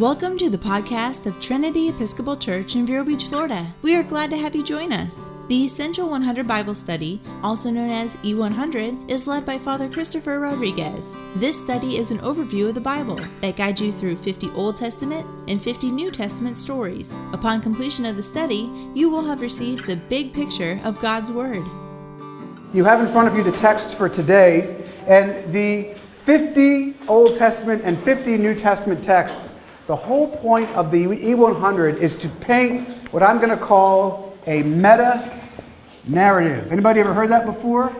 Welcome to the podcast of Trinity Episcopal Church in Vero Beach, Florida. We are glad to have you join us. The Essential 100 Bible Study, also known as E100, is led by Father Christopher Rodriguez. This study is an overview of the Bible that guides you through 50 Old Testament and 50 New Testament stories. Upon completion of the study, you will have received the big picture of God's Word. You have in front of you the text for today, and the 50 Old Testament and 50 New Testament texts. The whole point of the E100 is to paint what I'm going to call a meta narrative. Anybody ever heard that before?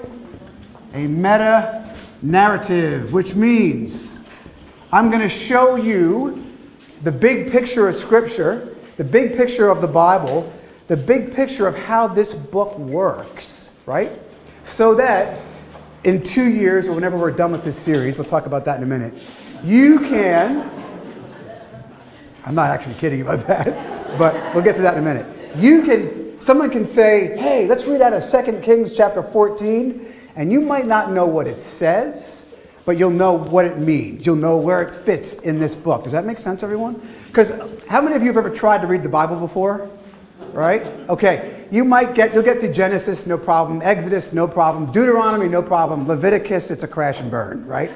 A meta narrative, which means I'm going to show you the big picture of Scripture, the big picture of the Bible, the big picture of how this book works, right? So that in two years, or whenever we're done with this series, we'll talk about that in a minute, you can, I'm not actually kidding about that, but we'll get to that in a minute. You can, someone can say, hey, let's read out of 2 Kings chapter 14, and you might not know what it says, but you'll know what it means. You'll know where it fits in this book. Does that make sense, everyone? Because how many of you have ever tried to read the Bible before? Right? Okay. You might get, you'll get to Genesis, no problem. Exodus, no problem. Deuteronomy, no problem. Leviticus, it's a crash and burn, right?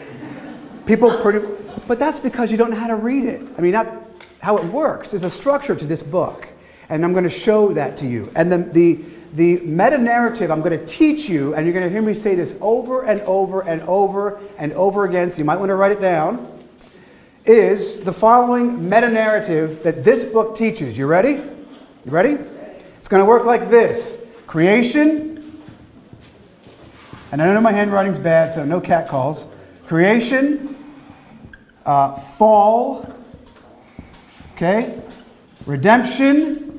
People pretty, but that's because you don't know how to read it. I mean, not how it works. There's a structure to this book, and I'm going to show that to you. And then the, the meta narrative I'm going to teach you, and you're going to hear me say this over and over and over and over again, so you might want to write it down, is the following meta narrative that this book teaches. You ready? You ready? It's going to work like this creation, and I know my handwriting's bad, so no cat calls. Creation, uh, fall, okay, redemption,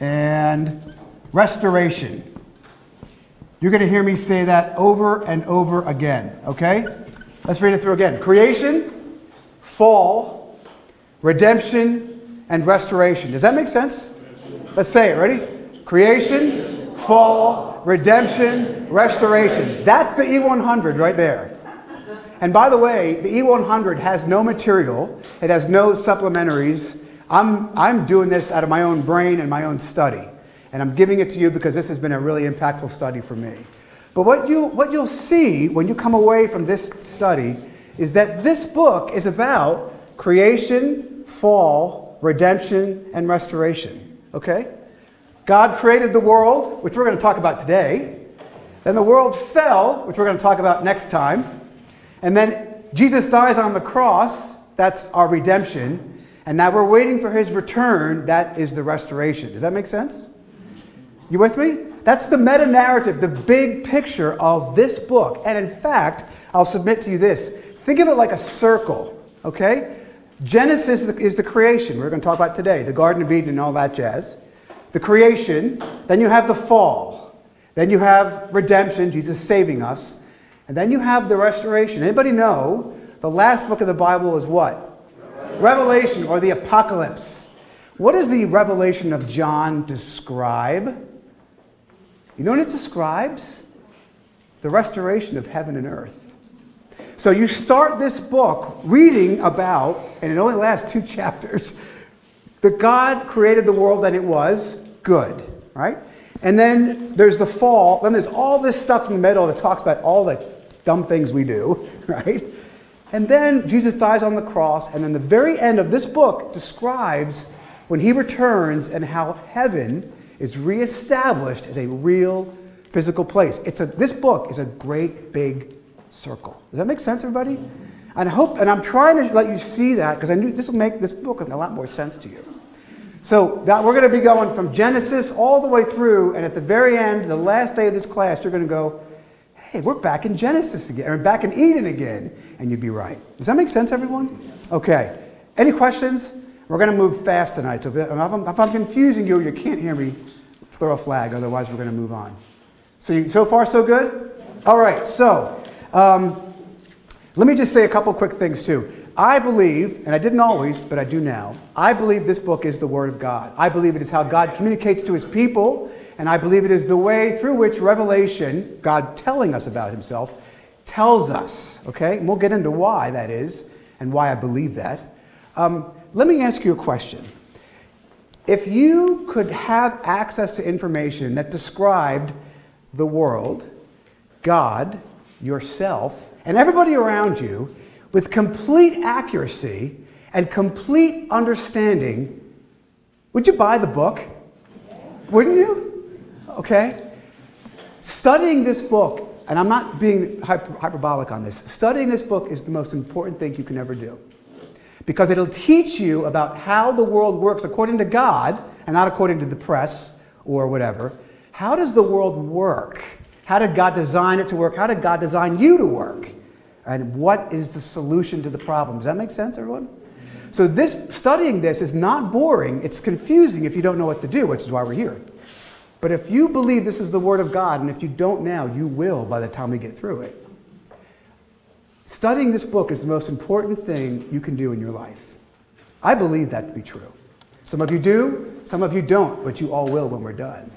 and restoration. You're going to hear me say that over and over again, okay? Let's read it through again. Creation, fall, redemption, and restoration. Does that make sense? Let's say it. Ready? Creation, fall, redemption, restoration. That's the E100 right there. And by the way, the E100 has no material, it has no supplementaries. I'm, I'm doing this out of my own brain and my own study. And I'm giving it to you because this has been a really impactful study for me. But what, you, what you'll see when you come away from this study is that this book is about creation, fall, redemption, and restoration. Okay? God created the world, which we're going to talk about today. Then the world fell, which we're going to talk about next time. And then Jesus dies on the cross, that's our redemption. And now we're waiting for his return, that is the restoration. Does that make sense? You with me? That's the meta narrative, the big picture of this book. And in fact, I'll submit to you this think of it like a circle, okay? Genesis is the creation, we're going to talk about today, the Garden of Eden and all that jazz. The creation, then you have the fall, then you have redemption, Jesus saving us, and then you have the restoration. Anybody know the last book of the Bible is what? Revelation or the apocalypse. What does the revelation of John describe? You know what it describes? The restoration of heaven and earth. So you start this book reading about, and it only lasts two chapters, that God created the world and it was good, right? And then there's the fall, then there's all this stuff in the middle that talks about all the dumb things we do, right? And then Jesus dies on the cross, and then the very end of this book describes when he returns and how heaven is reestablished as a real physical place. It's a, this book is a great big circle. Does that make sense, everybody? And I hope, and I'm trying to let you see that because I knew this will make this book a lot more sense to you. So that we're going to be going from Genesis all the way through, and at the very end, the last day of this class, you're going to go, hey, we're back in Genesis again, or back in Eden again, and you'd be right. Does that make sense, everyone? Okay. Any questions? We're going to move fast tonight. So if I'm, if I'm confusing you you can't hear me, throw a flag. Otherwise, we're going to move on. So, you, so far, so good? All right. So, um, let me just say a couple quick things, too. I believe, and I didn't always, but I do now, I believe this book is the Word of God. I believe it is how God communicates to His people, and I believe it is the way through which revelation, God telling us about Himself, tells us, okay? And we'll get into why that is and why I believe that. Um, let me ask you a question. If you could have access to information that described the world, God, yourself, and everybody around you with complete accuracy and complete understanding, would you buy the book? Wouldn't you? Okay. Studying this book, and I'm not being hyper- hyperbolic on this, studying this book is the most important thing you can ever do. Because it'll teach you about how the world works according to God and not according to the press or whatever. How does the world work? How did God design it to work? How did God design you to work? And what is the solution to the problem? Does that make sense, everyone? So this studying this is not boring. It's confusing if you don't know what to do, which is why we're here. But if you believe this is the word of God, and if you don't now, you will by the time we get through it. Studying this book is the most important thing you can do in your life. I believe that to be true. Some of you do, some of you don't, but you all will when we're done.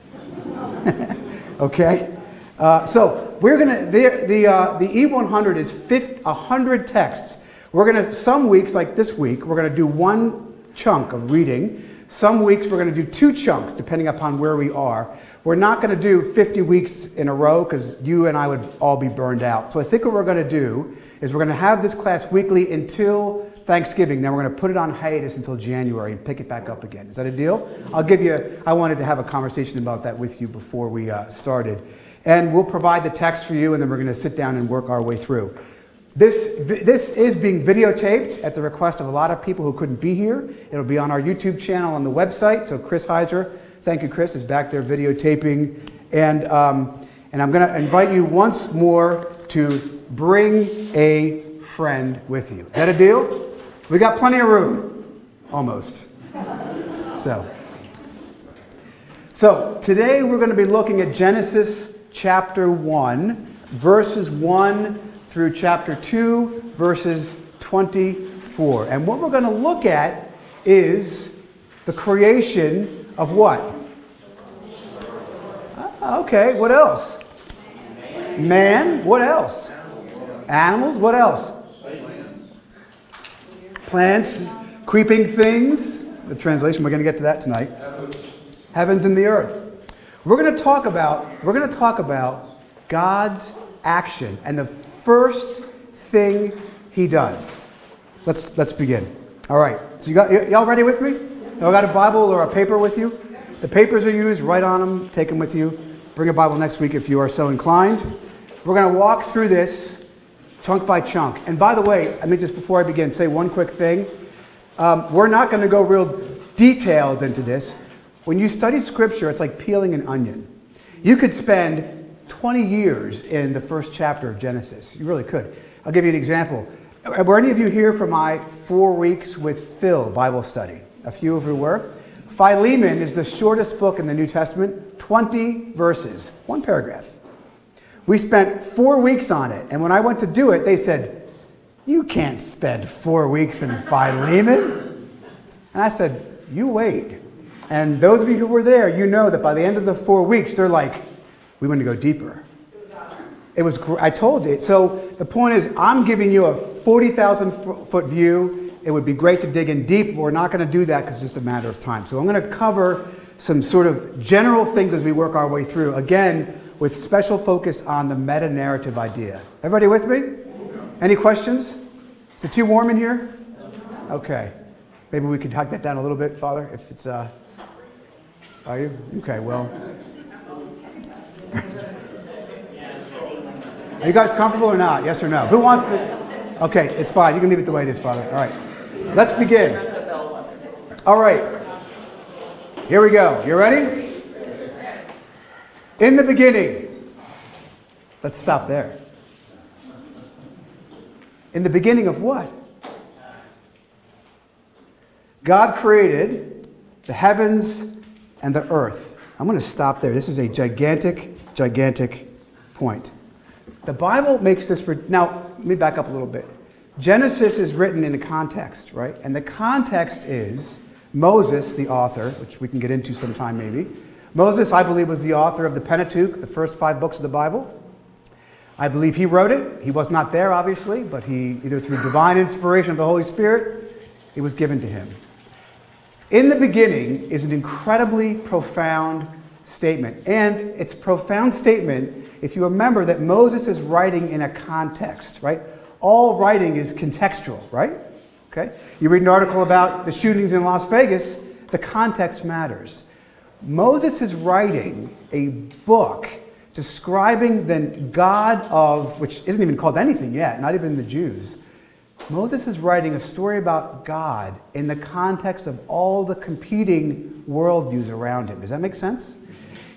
okay? Uh, so we're gonna the the uh, the E100 is 50, 100 texts. We're gonna some weeks like this week we're gonna do one chunk of reading. Some weeks we're gonna do two chunks depending upon where we are. We're not gonna do 50 weeks in a row because you and I would all be burned out. So I think what we're gonna do is we're gonna have this class weekly until Thanksgiving. Then we're gonna put it on hiatus until January and pick it back up again. Is that a deal? I'll give you. I wanted to have a conversation about that with you before we uh, started. And we'll provide the text for you, and then we're going to sit down and work our way through. This, this is being videotaped at the request of a lot of people who couldn't be here. It'll be on our YouTube channel on the website. So, Chris Heiser, thank you, Chris, is back there videotaping. And, um, and I'm going to invite you once more to bring a friend with you. Is that a deal? We got plenty of room, almost. So, so today we're going to be looking at Genesis chapter 1, verses 1 through chapter 2, verses 24. And what we're going to look at is the creation of what? Ah, okay, what else? Man, what else? Animals, what else? Plants, creeping things. The translation, we're going to get to that tonight. Heavens and the earth. We're going to talk about we're going to talk about God's action and the first thing he does. Let's let's begin. All right. So you got y'all ready with me? Y'all got a Bible or a paper with you? The papers are used. Write on them. Take them with you. Bring a Bible next week if you are so inclined. We're going to walk through this chunk by chunk. And by the way, I mean just before I begin, say one quick thing. Um, we're not going to go real detailed into this. When you study scripture, it's like peeling an onion. You could spend 20 years in the first chapter of Genesis. You really could. I'll give you an example. Were any of you here for my four weeks with Phil Bible study? A few of you were. Philemon is the shortest book in the New Testament, 20 verses, one paragraph. We spent four weeks on it, and when I went to do it, they said, You can't spend four weeks in Philemon. And I said, You wait. And those of you who were there, you know that by the end of the four weeks, they're like, we want to go deeper. It was, I told you. So the point is, I'm giving you a 40,000 foot view. It would be great to dig in deep, but we're not going to do that because it's just a matter of time. So I'm going to cover some sort of general things as we work our way through. Again, with special focus on the meta narrative idea. Everybody with me? Any questions? Is it too warm in here? Okay. Maybe we could hug that down a little bit, Father, if it's. Uh, are you? Okay, well. Are you guys comfortable or not? Yes or no? Who wants to? Okay, it's fine. You can leave it the way it is, Father. All right. Let's begin. All right. Here we go. You ready? In the beginning. Let's stop there. In the beginning of what? God created the heavens and the earth. I'm going to stop there. This is a gigantic, gigantic point. The Bible makes this. For, now, let me back up a little bit. Genesis is written in a context, right? And the context is Moses, the author, which we can get into sometime maybe. Moses, I believe, was the author of the Pentateuch, the first five books of the Bible. I believe he wrote it. He was not there, obviously, but he, either through divine inspiration of the Holy Spirit, it was given to him. In the beginning is an incredibly profound statement. And it's a profound statement if you remember that Moses is writing in a context, right? All writing is contextual, right? Okay? You read an article about the shootings in Las Vegas, the context matters. Moses is writing a book describing the God of, which isn't even called anything yet, not even the Jews. Moses is writing a story about God in the context of all the competing worldviews around him. Does that make sense?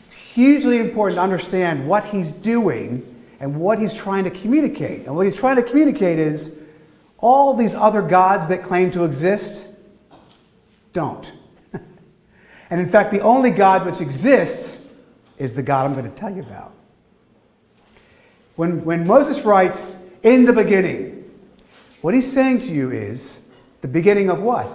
It's hugely important to understand what he's doing and what he's trying to communicate. And what he's trying to communicate is all these other gods that claim to exist don't. and in fact, the only God which exists is the God I'm going to tell you about. When, when Moses writes, in the beginning, what he's saying to you is the beginning of what?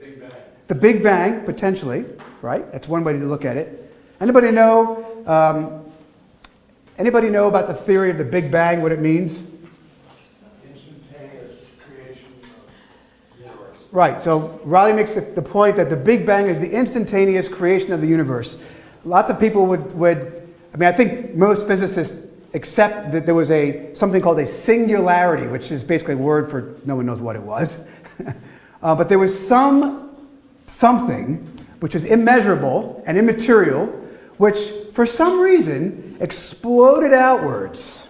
Big Bang. The Big Bang, potentially, right? That's one way to look at it. Anybody know? Um, anybody know about the theory of the Big Bang? What it means? Instantaneous creation of the universe. Right. So Riley makes the, the point that the Big Bang is the instantaneous creation of the universe. Lots of people would, would I mean, I think most physicists accept that there was a something called a singularity, which is basically a word for no one knows what it was. uh, but there was some something which was immeasurable and immaterial, which for some reason exploded outwards,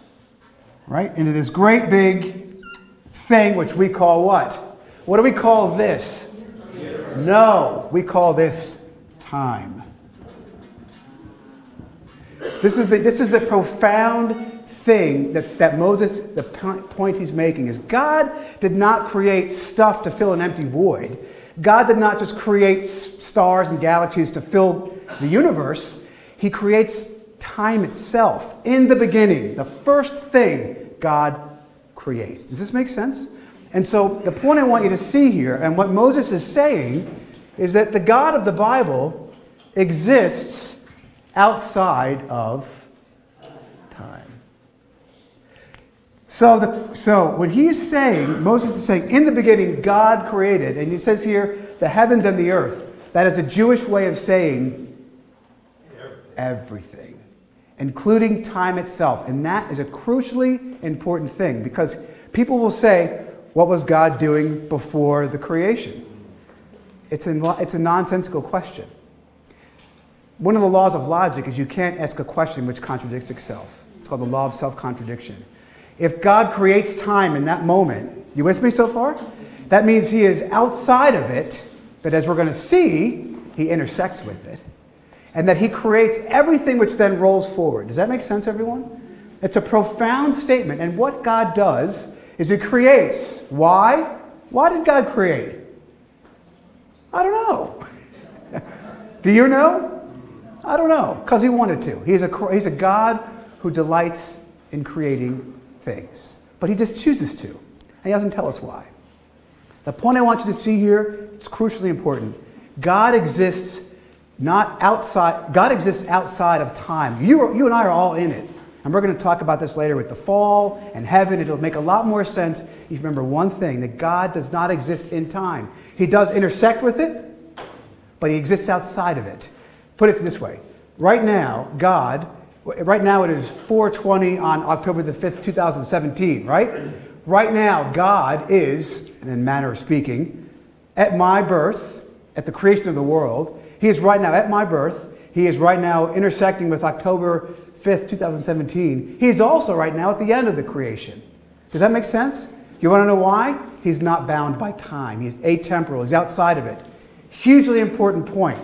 right, into this great big thing which we call what? What do we call this? No, we call this time. This is the, this is the profound thing that, that Moses, the point he's making is God did not create stuff to fill an empty void. God did not just create stars and galaxies to fill the universe. He creates time itself. In the beginning, the first thing God creates. Does this make sense? And so the point I want you to see here, and what Moses is saying, is that the God of the Bible exists outside of time. So, the, so what he's saying, Moses is saying, in the beginning, God created, and he says here, the heavens and the earth. That is a Jewish way of saying everything, including time itself. And that is a crucially important thing because people will say, What was God doing before the creation? It's a, it's a nonsensical question. One of the laws of logic is you can't ask a question which contradicts itself. It's called the law of self contradiction. If God creates time in that moment, you with me so far? That means he is outside of it, but as we're going to see, he intersects with it. And that he creates everything which then rolls forward. Does that make sense, everyone? It's a profound statement. And what God does is he creates. Why? Why did God create? I don't know. Do you know? I don't know, because he wanted to. He's a, he's a God who delights in creating things, but he just chooses to, and he doesn't tell us why. The point I want you to see here, it's crucially important. God exists not outside, God exists outside of time. You, you and I are all in it. And we're going to talk about this later with the fall and heaven. It'll make a lot more sense if you remember one thing that God does not exist in time. He does intersect with it, but he exists outside of it. Put it this way right now, God, right now it is 420 on October the 5th, 2017, right? Right now, God is, in manner of speaking, at my birth, at the creation of the world. He is right now at my birth. He is right now intersecting with October 5th, 2017. He is also right now at the end of the creation. Does that make sense? You want to know why? He's not bound by time. He's atemporal. He's outside of it. Hugely important point.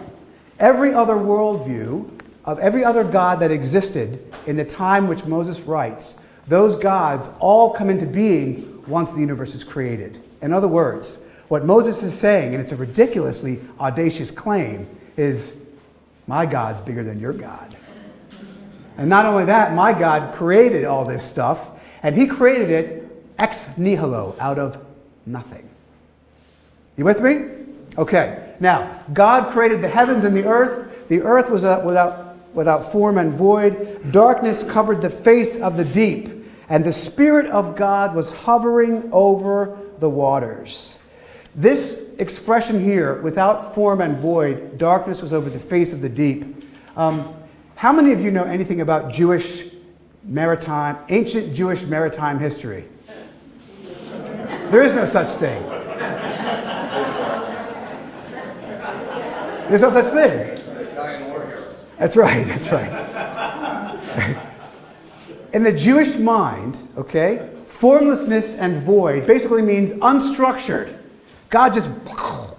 Every other worldview of every other God that existed in the time which Moses writes, those gods all come into being once the universe is created. In other words, what Moses is saying, and it's a ridiculously audacious claim, is my God's bigger than your God. And not only that, my God created all this stuff, and he created it ex nihilo, out of nothing. You with me? Okay, now, God created the heavens and the earth. The earth was without, without form and void. Darkness covered the face of the deep. and the Spirit of God was hovering over the waters. This expression here, without form and void, darkness was over the face of the deep. Um, how many of you know anything about Jewish maritime, ancient Jewish maritime history? There is no such thing. There's no such thing. That's right, that's right. In the Jewish mind, okay, formlessness and void basically means unstructured. God just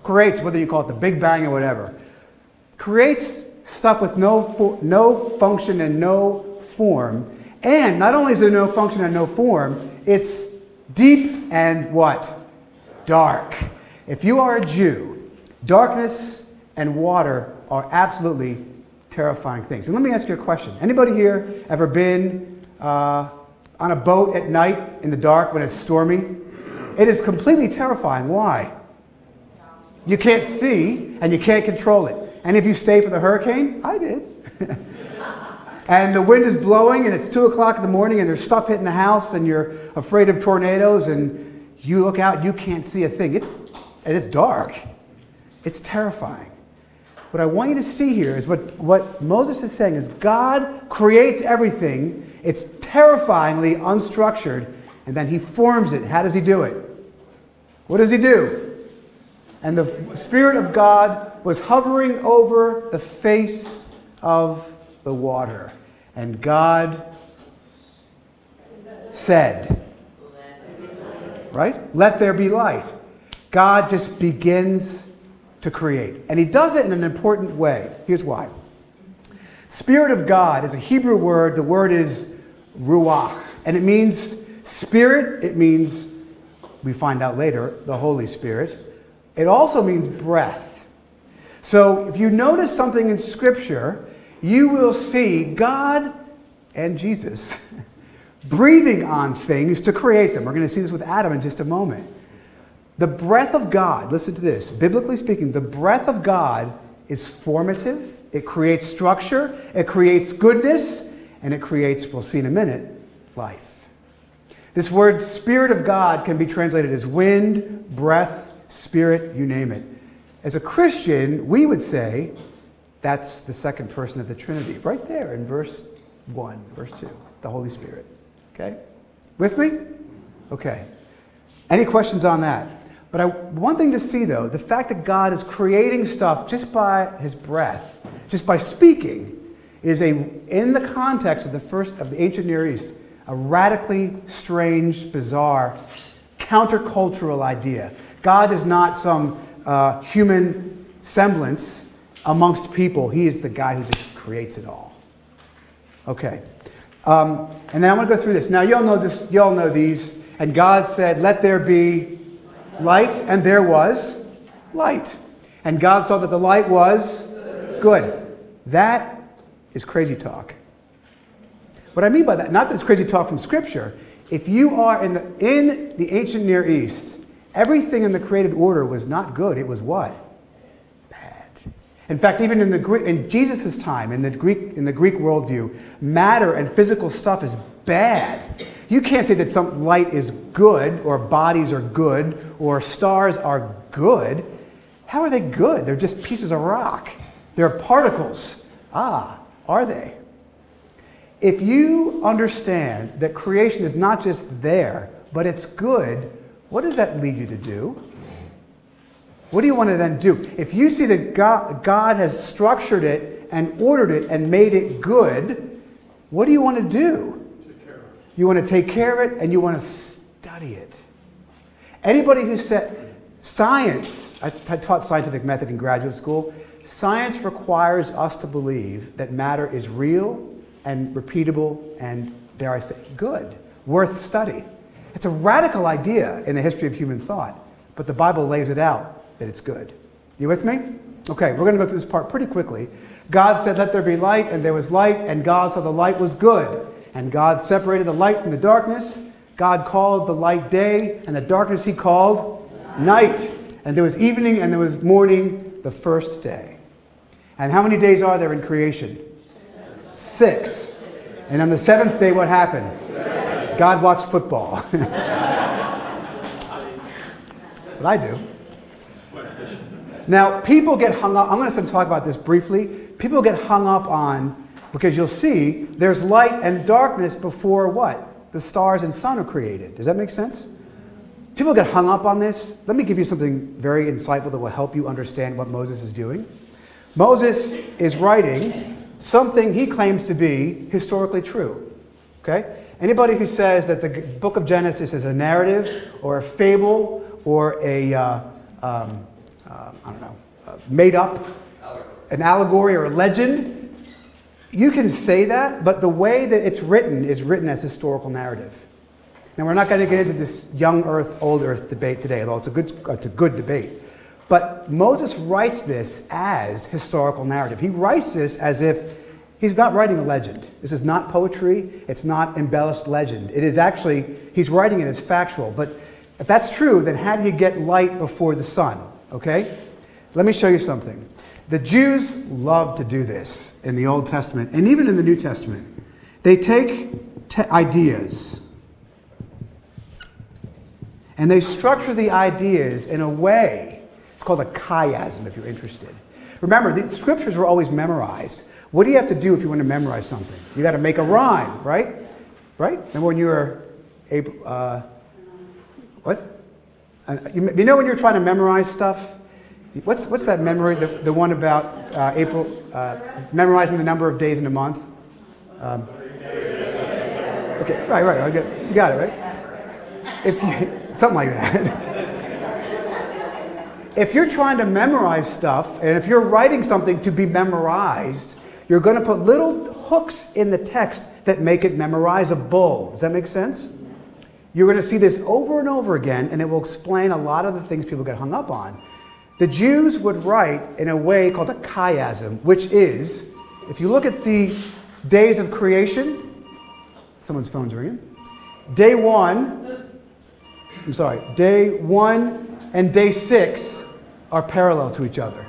creates, whether you call it the Big Bang or whatever, creates stuff with no, fo- no function and no form. And not only is there no function and no form, it's deep and what? Dark. If you are a Jew, darkness and water are absolutely terrifying things. And let me ask you a question. Anybody here ever been uh, on a boat at night in the dark when it's stormy? It is completely terrifying. Why? You can't see and you can't control it. And if you stay for the hurricane, I did. and the wind is blowing and it's 2 o'clock in the morning and there's stuff hitting the house and you're afraid of tornadoes and you look out, you can't see a thing. It's, and it's dark. It's terrifying. What I want you to see here is what, what Moses is saying is God creates everything. It's terrifyingly unstructured, and then he forms it. How does he do it? What does he do? And the Spirit of God was hovering over the face of the water. And God said, right? Let there be light. God just begins to create. And he does it in an important way. Here's why. Spirit of God is a Hebrew word. The word is ruach. And it means spirit. It means, we find out later, the Holy Spirit. It also means breath. So if you notice something in Scripture, you will see God and Jesus breathing on things to create them. We're going to see this with Adam in just a moment. The breath of God, listen to this, biblically speaking, the breath of God is formative, it creates structure, it creates goodness, and it creates, we'll see in a minute, life. This word Spirit of God can be translated as wind, breath, spirit, you name it. As a Christian, we would say that's the second person of the Trinity, right there in verse 1, verse 2, the Holy Spirit. Okay? With me? Okay. Any questions on that? But I, one thing to see, though, the fact that God is creating stuff just by his breath, just by speaking, is a, in the context of the first of the ancient Near East, a radically strange, bizarre, countercultural idea. God is not some uh, human semblance amongst people. He is the guy who just creates it all. Okay. Um, and then I want to go through this. Now, you all know this. You all know these. And God said, "Let there be light," and there was light. And God saw that the light was good. That is crazy talk. What I mean by that, not that it's crazy talk from Scripture. If you are in the in the ancient Near East, everything in the created order was not good. It was what? In fact, even in in Jesus' time, in the Greek in the Greek worldview, matter and physical stuff is bad. You can't say that some light is good, or bodies are good, or stars are good. How are they good? They're just pieces of rock. They're particles. Ah, are they? If you understand that creation is not just there, but it's good, what does that lead you to do? What do you want to then do? If you see that God, has structured it and ordered it and made it good, what do you want to do? You want to take care of it and you want to study it. Anybody who said science, I, I taught scientific method in graduate school, science requires us to believe that matter is real and repeatable and, dare I say, good, worth study. It's a radical idea in the history of human thought, but the Bible lays it out that it's good. You with me? Okay, we're going to go through this part pretty quickly. God said, Let there be light, and there was light, and God saw the light was good. And God separated the light from the darkness. God called the light day, and the darkness he called night. And there was evening and there was morning the first day. And how many days are there in creation? Six. And on the seventh day, what happened? God watched football. That's what I do. Now, people get hung up. I'm going to talk about this briefly. People get hung up on, because you'll see, there's light and darkness before what? The stars and sun are created. Does that make sense? People get hung up on this. Let me give you something very insightful that will help you understand what Moses is doing. Moses is writing something he claims to be historically true. Okay? Anybody who says that the book of Genesis is a narrative or a fable or a, uh, um, uh, I don't know, uh, made up, an allegory or a legend, you can say that, but the way that it's written is written as historical narrative. Now, we're not going to get into this young earth, old earth debate today, although it's a good, it's a good debate. But Moses writes this as historical narrative. He writes this as if he's not writing a legend. This is not poetry, it's not embellished legend. It is actually, he's writing it as factual. But if that's true, then how do you get light before the sun? Okay? Let me show you something. The Jews love to do this in the Old Testament and even in the New Testament. They take te- ideas and they structure the ideas in a way, it's called a chiasm if you're interested. Remember, the scriptures were always memorized. What do you have to do if you want to memorize something? You got to make a rhyme, right? Right? Remember when you were, uh, what? Uh, you, know when you're trying to memorize stuff? What's, what's that memory, the, the one about uh, April, uh, memorizing the number of days in a month? Um, okay, right, right, you got it, right? If you, something like that. if you're trying to memorize stuff, and if you're writing something to be memorized, you're going to put little hooks in the text that make it memorizable. Does that make sense? You're going to see this over and over again, and it will explain a lot of the things people get hung up on. The Jews would write in a way called a chiasm, which is, if you look at the days of creation, someone's phone's ringing. Day one, I'm sorry, day one and day six are parallel to each other.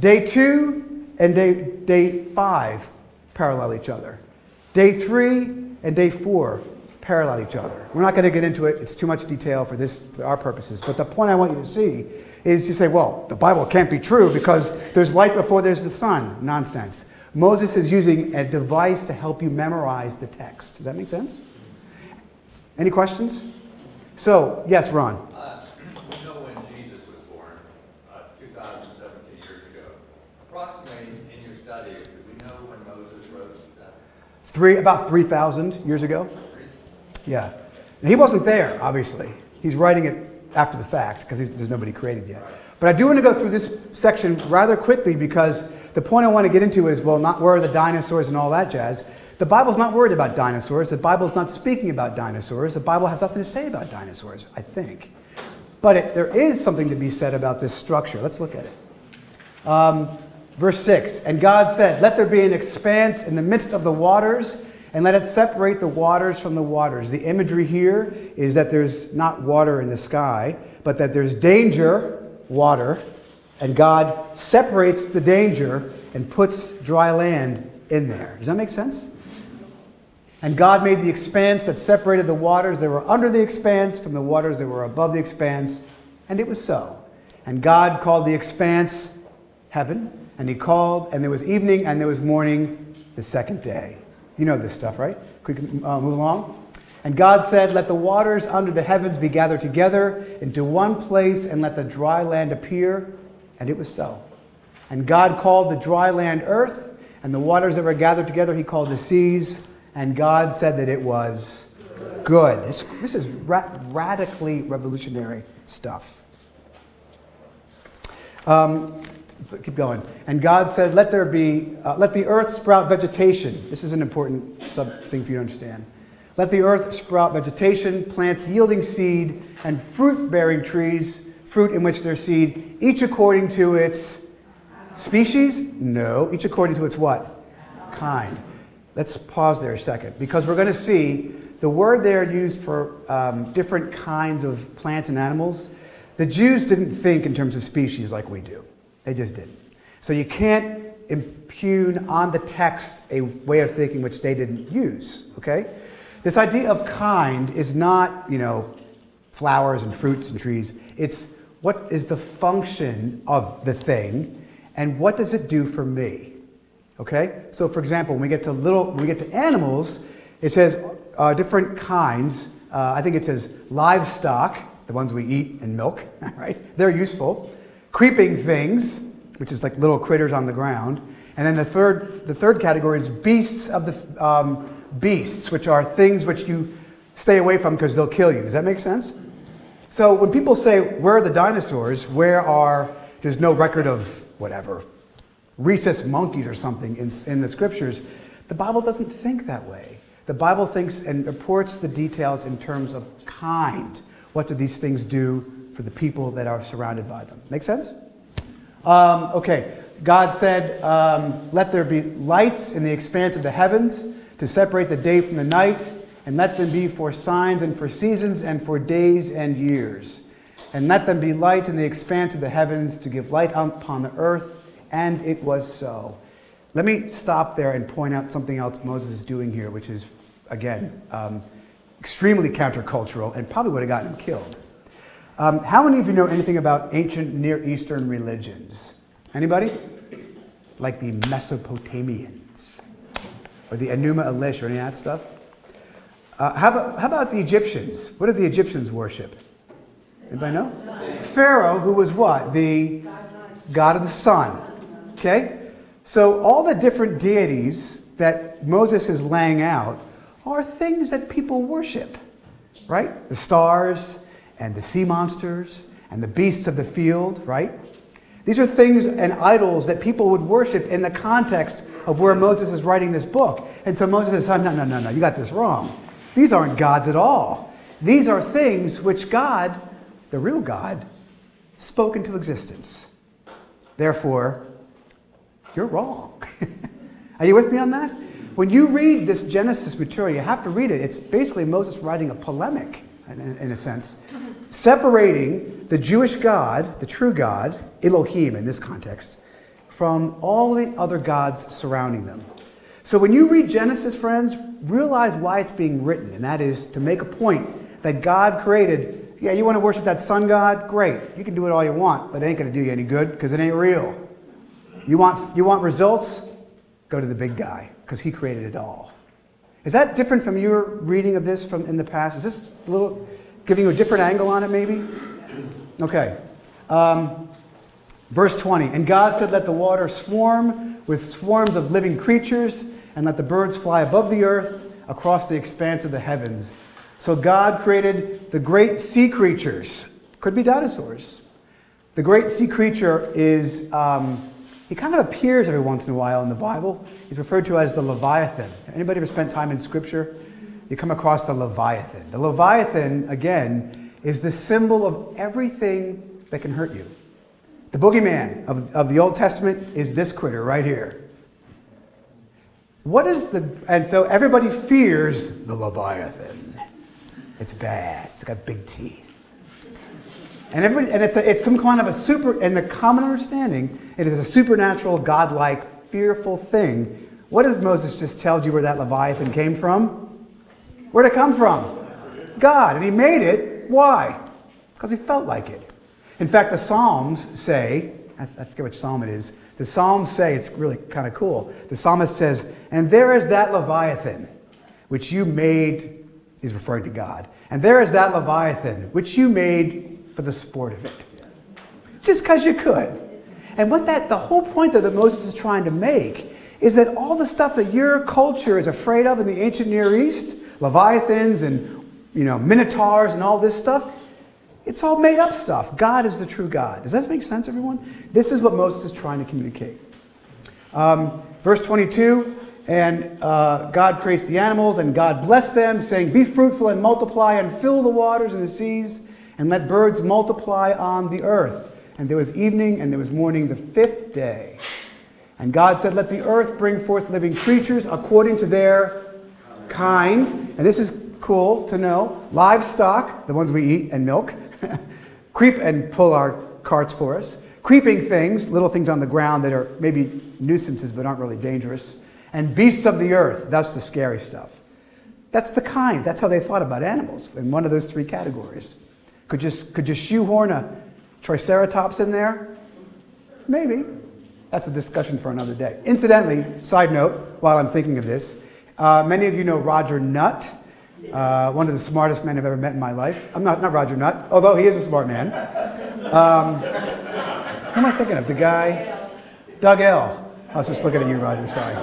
Day two and day, day five parallel each other. Day three and day four parallel each other. We're not going to get into it, it's too much detail for, this, for our purposes. But the point I want you to see is to say, well, the Bible can't be true because there's light before there's the sun. Nonsense. Moses is using a device to help you memorize the text. Does that make sense? Any questions? So, yes, Ron. Uh, we know when Jesus was born, uh, 2,017 years ago. Approximately in your study, do we know when Moses wrote? Three, about 3,000 years ago. Yeah. And he wasn't there, obviously. He's writing it after the fact because there's nobody created yet. But I do want to go through this section rather quickly because the point I want to get into is well, not where are the dinosaurs and all that jazz. The Bible's not worried about dinosaurs. The Bible's not speaking about dinosaurs. The Bible has nothing to say about dinosaurs, I think. But it, there is something to be said about this structure. Let's look at it. Um, verse 6 And God said, Let there be an expanse in the midst of the waters, and let it separate the waters from the waters. The imagery here is that there's not water in the sky, but that there's danger, water, and God separates the danger and puts dry land in there. Does that make sense? And God made the expanse that separated the waters that were under the expanse from the waters that were above the expanse, and it was so. And God called the expanse heaven, and He called, and there was evening and there was morning the second day. You know this stuff, right? Quick, uh, move along. And God said, Let the waters under the heavens be gathered together into one place, and let the dry land appear. And it was so. And God called the dry land earth, and the waters that were gathered together he called the seas and God said that it was good. This, this is ra- radically revolutionary stuff. Um, keep going. And God said, "Let there be, uh, let the earth sprout vegetation." This is an important sub thing for you to understand. Let the earth sprout vegetation, plants yielding seed, and fruit-bearing trees, fruit in which there's seed, each according to its species. No, each according to its what? Kind. Let's pause there a second because we're going to see the word there used for um, different kinds of plants and animals. The Jews didn't think in terms of species like we do, they just didn't. So you can't impugn on the text a way of thinking which they didn't use, okay? This idea of kind is not, you know, flowers and fruits and trees. It's what is the function of the thing and what does it do for me? Okay? So, for example, when we get to little, when we get to animals, it says uh, different kinds. Uh, I think it says livestock, the ones we eat and milk, right? They're useful. Creeping things, which is like little critters on the ground. And then the third, the third category is beasts of the um, beasts, which are things which you stay away from because they'll kill you. Does that make sense? So when people say, Where are the dinosaurs? Where are, there's no record of whatever, rhesus monkeys or something in, in the scriptures, the Bible doesn't think that way. The Bible thinks and reports the details in terms of kind. What do these things do for the people that are surrounded by them? Make sense? Um, okay. God said, um, Let there be lights in the expanse of the heavens to separate the day from the night, and let them be for signs and for seasons and for days and years. And let them be lights in the expanse of the heavens to give light upon the earth. And it was so. Let me stop there and point out something else Moses is doing here, which is, again, um, extremely countercultural and probably would have gotten him killed. Um, how many of you know anything about ancient Near Eastern religions? Anybody? Like the Mesopotamians or the Enuma Elish or any of that stuff? Uh, how, about, how about the Egyptians? What did the Egyptians worship? Anybody know? Pharaoh, who was what? The god of the sun. Okay? So all the different deities that Moses is laying out are things that people worship, right? The stars and the sea monsters and the beasts of the field, right? These are things and idols that people would worship in the context of where Moses is writing this book. And so Moses says, no, no, no, no, you got this wrong. These aren't gods at all. These are things which God, the real God, spoke into existence. Therefore, you're wrong. are you with me on that? When you read this Genesis material, you have to read it. It's basically Moses writing a polemic, in, in a sense, separating the Jewish God, the true God, Elohim in this context, from all the other gods surrounding them. So when you read Genesis, friends, realize why it's being written, and that is to make a point that God created. Yeah, you want to worship that sun god? Great. You can do it all you want, but it ain't going to do you any good because it ain't real. You want, you want results? Go to the big guy because he created it all. Is that different from your reading of this from in the past? Is this a little giving you a different angle on it, maybe? Okay. Um, verse 20 And God said, Let the water swarm with swarms of living creatures, and let the birds fly above the earth across the expanse of the heavens. So God created the great sea creatures. Could be dinosaurs. The great sea creature is, um, he kind of appears every once in a while in the Bible. He's referred to as the Leviathan. Anybody ever spent time in Scripture? You come across the Leviathan. The Leviathan, again, is the symbol of everything that can hurt you. The boogeyman of, of the Old Testament is this critter right here. What is the, and so everybody fears the Leviathan. It's bad, it's got big teeth. And, everybody, and it's, a, it's some kind of a super, in the common understanding, it is a supernatural, godlike, fearful thing. What does Moses just tell you where that Leviathan came from? Where'd it come from? God. And he made it. Why? Because he felt like it. In fact, the Psalms say, I forget which psalm it is, the Psalms say, it's really kind of cool. The psalmist says, And there is that Leviathan which you made, he's referring to God, and there is that Leviathan which you made for the sport of it. Just because you could. And what that, the whole point that Moses is trying to make is that all the stuff that your culture is afraid of in the ancient Near East, Leviathans and you know, Minotaurs and all this stuff, it's all made up stuff. God is the true God. Does that make sense, everyone? This is what Moses is trying to communicate. Um, verse 22 and uh, God creates the animals, and God blessed them, saying, Be fruitful and multiply, and fill the waters and the seas, and let birds multiply on the earth. And there was evening, and there was morning the fifth day. And God said, Let the earth bring forth living creatures according to their kind. And this is cool to know livestock, the ones we eat and milk, creep and pull our carts for us. Creeping things, little things on the ground that are maybe nuisances but aren't really dangerous. And beasts of the earth, that's the scary stuff. That's the kind. That's how they thought about animals in one of those three categories. Could you, could you shoehorn a triceratops in there? Maybe. That's a discussion for another day. Incidentally, side note, while I'm thinking of this, uh, many of you know Roger Nutt, uh, one of the smartest men I've ever met in my life. I'm not, not Roger Nutt, although he is a smart man. Um, who am I thinking of? The guy? Doug L. I was just looking at you, Roger, sorry.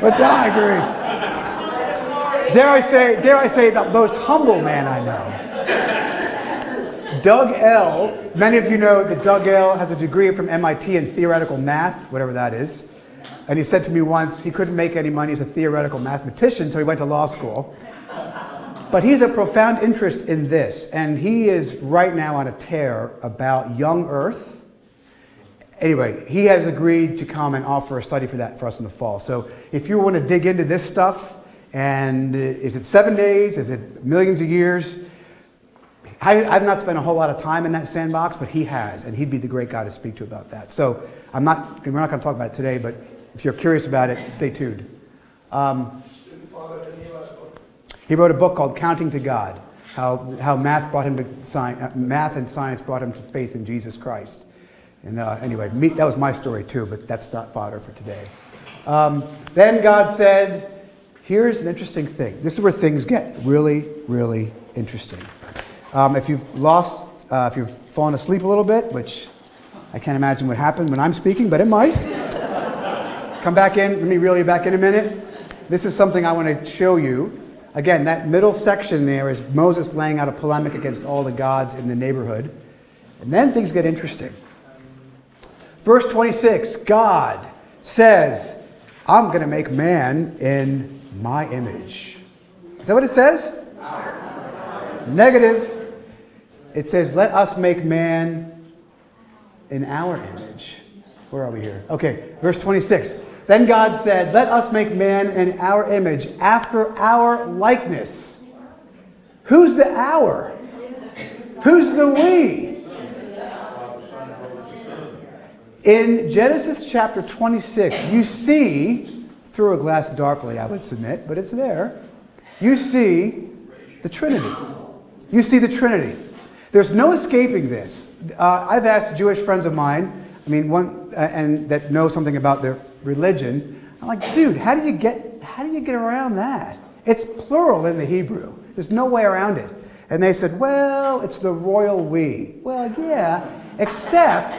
That? I agree. Dare I say, dare I say, the most humble man I know. Doug Ell. Many of you know that Doug Ell. has a degree from MIT in theoretical math, whatever that is. And he said to me once he couldn't make any money as a theoretical mathematician, so he went to law school. But he has a profound interest in this, and he is right now on a tear about young Earth. Anyway, he has agreed to come and offer a study for that for us in the fall. So if you want to dig into this stuff, and is it seven days? Is it millions of years? I, have not spent a whole lot of time in that sandbox, but he has, and he'd be the great guy to speak to about that. So I'm not, we're not going to talk about it today, but if you're curious about it, stay tuned. Um, he wrote a book called Counting to God, how, how math, brought him to science, uh, math and science brought him to faith in Jesus Christ. And uh, anyway, me, that was my story too, but that's not fodder for today. Um, then God said, Here's an interesting thing. This is where things get really, really interesting. Um, if you've lost, uh, if you've fallen asleep a little bit, which I can't imagine would happen when I'm speaking, but it might. Come back in. Let me reel you back in a minute. This is something I want to show you Again, that middle section there is Moses laying out a polemic against all the gods in the neighborhood. And then things get interesting. Verse 26 God says, I'm going to make man in my image. Is that what it says? Negative. It says, Let us make man in our image. Where are we here? Okay, verse 26. Then God said, Let us make man in our image, after our likeness. Who's the our? Who's the we? In Genesis chapter 26, you see, through a glass darkly, I would submit, but it's there, you see the Trinity. You see the Trinity. There's no escaping this. Uh, I've asked Jewish friends of mine, I mean, one, uh, and that know something about their religion. I'm like, dude, how do you get how do you get around that? It's plural in the Hebrew. There's no way around it. And they said, well, it's the royal we. Well, yeah, except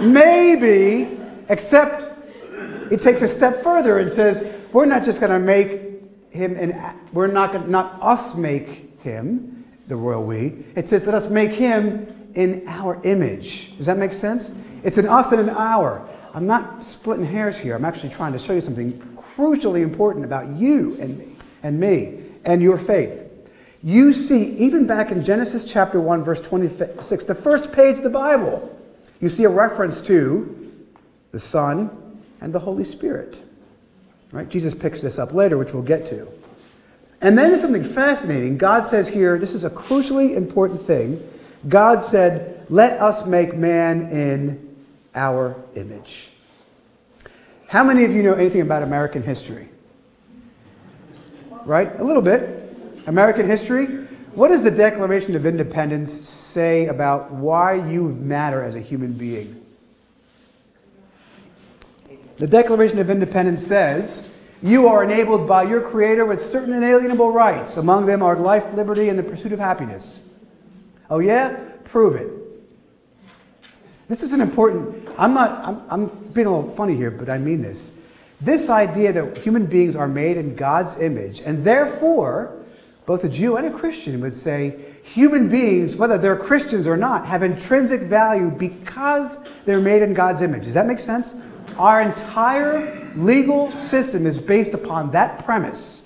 maybe, except it takes a step further and says, we're not just going to make him, and we're not going to, not us make him, the royal we. It says, let us make him in our image. Does that make sense? It's an us and an our. I'm not splitting hairs here. I'm actually trying to show you something crucially important about you and me and me and your faith. You see, even back in Genesis chapter 1, verse 26, the first page of the Bible, you see a reference to the Son and the Holy Spirit. Right? Jesus picks this up later, which we'll get to. And then there's something fascinating. God says here, this is a crucially important thing. God said, Let us make man in our image. How many of you know anything about American history? Right? A little bit. American history. What does the Declaration of Independence say about why you matter as a human being? The Declaration of Independence says, You are enabled by your Creator with certain inalienable rights. Among them are life, liberty, and the pursuit of happiness. Oh, yeah? Prove it. This is an important, I'm not, I'm, I'm being a little funny here, but I mean this. This idea that human beings are made in God's image, and therefore, both a Jew and a Christian would say human beings, whether they're Christians or not, have intrinsic value because they're made in God's image. Does that make sense? Our entire legal system is based upon that premise.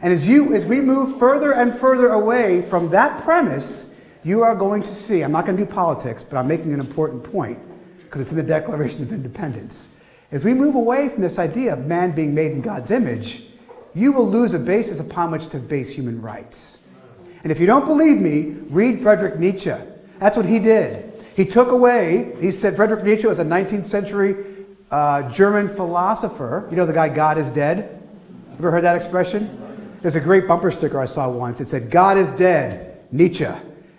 And as you as we move further and further away from that premise, you are going to see, I'm not going to do politics, but I'm making an important point because it's in the Declaration of Independence. As we move away from this idea of man being made in God's image, you will lose a basis upon which to base human rights. And if you don't believe me, read Friedrich Nietzsche. That's what he did. He took away, he said, Frederick Nietzsche was a 19th century uh, German philosopher. You know the guy, God is dead? Ever heard that expression? There's a great bumper sticker I saw once. It said, God is dead, Nietzsche.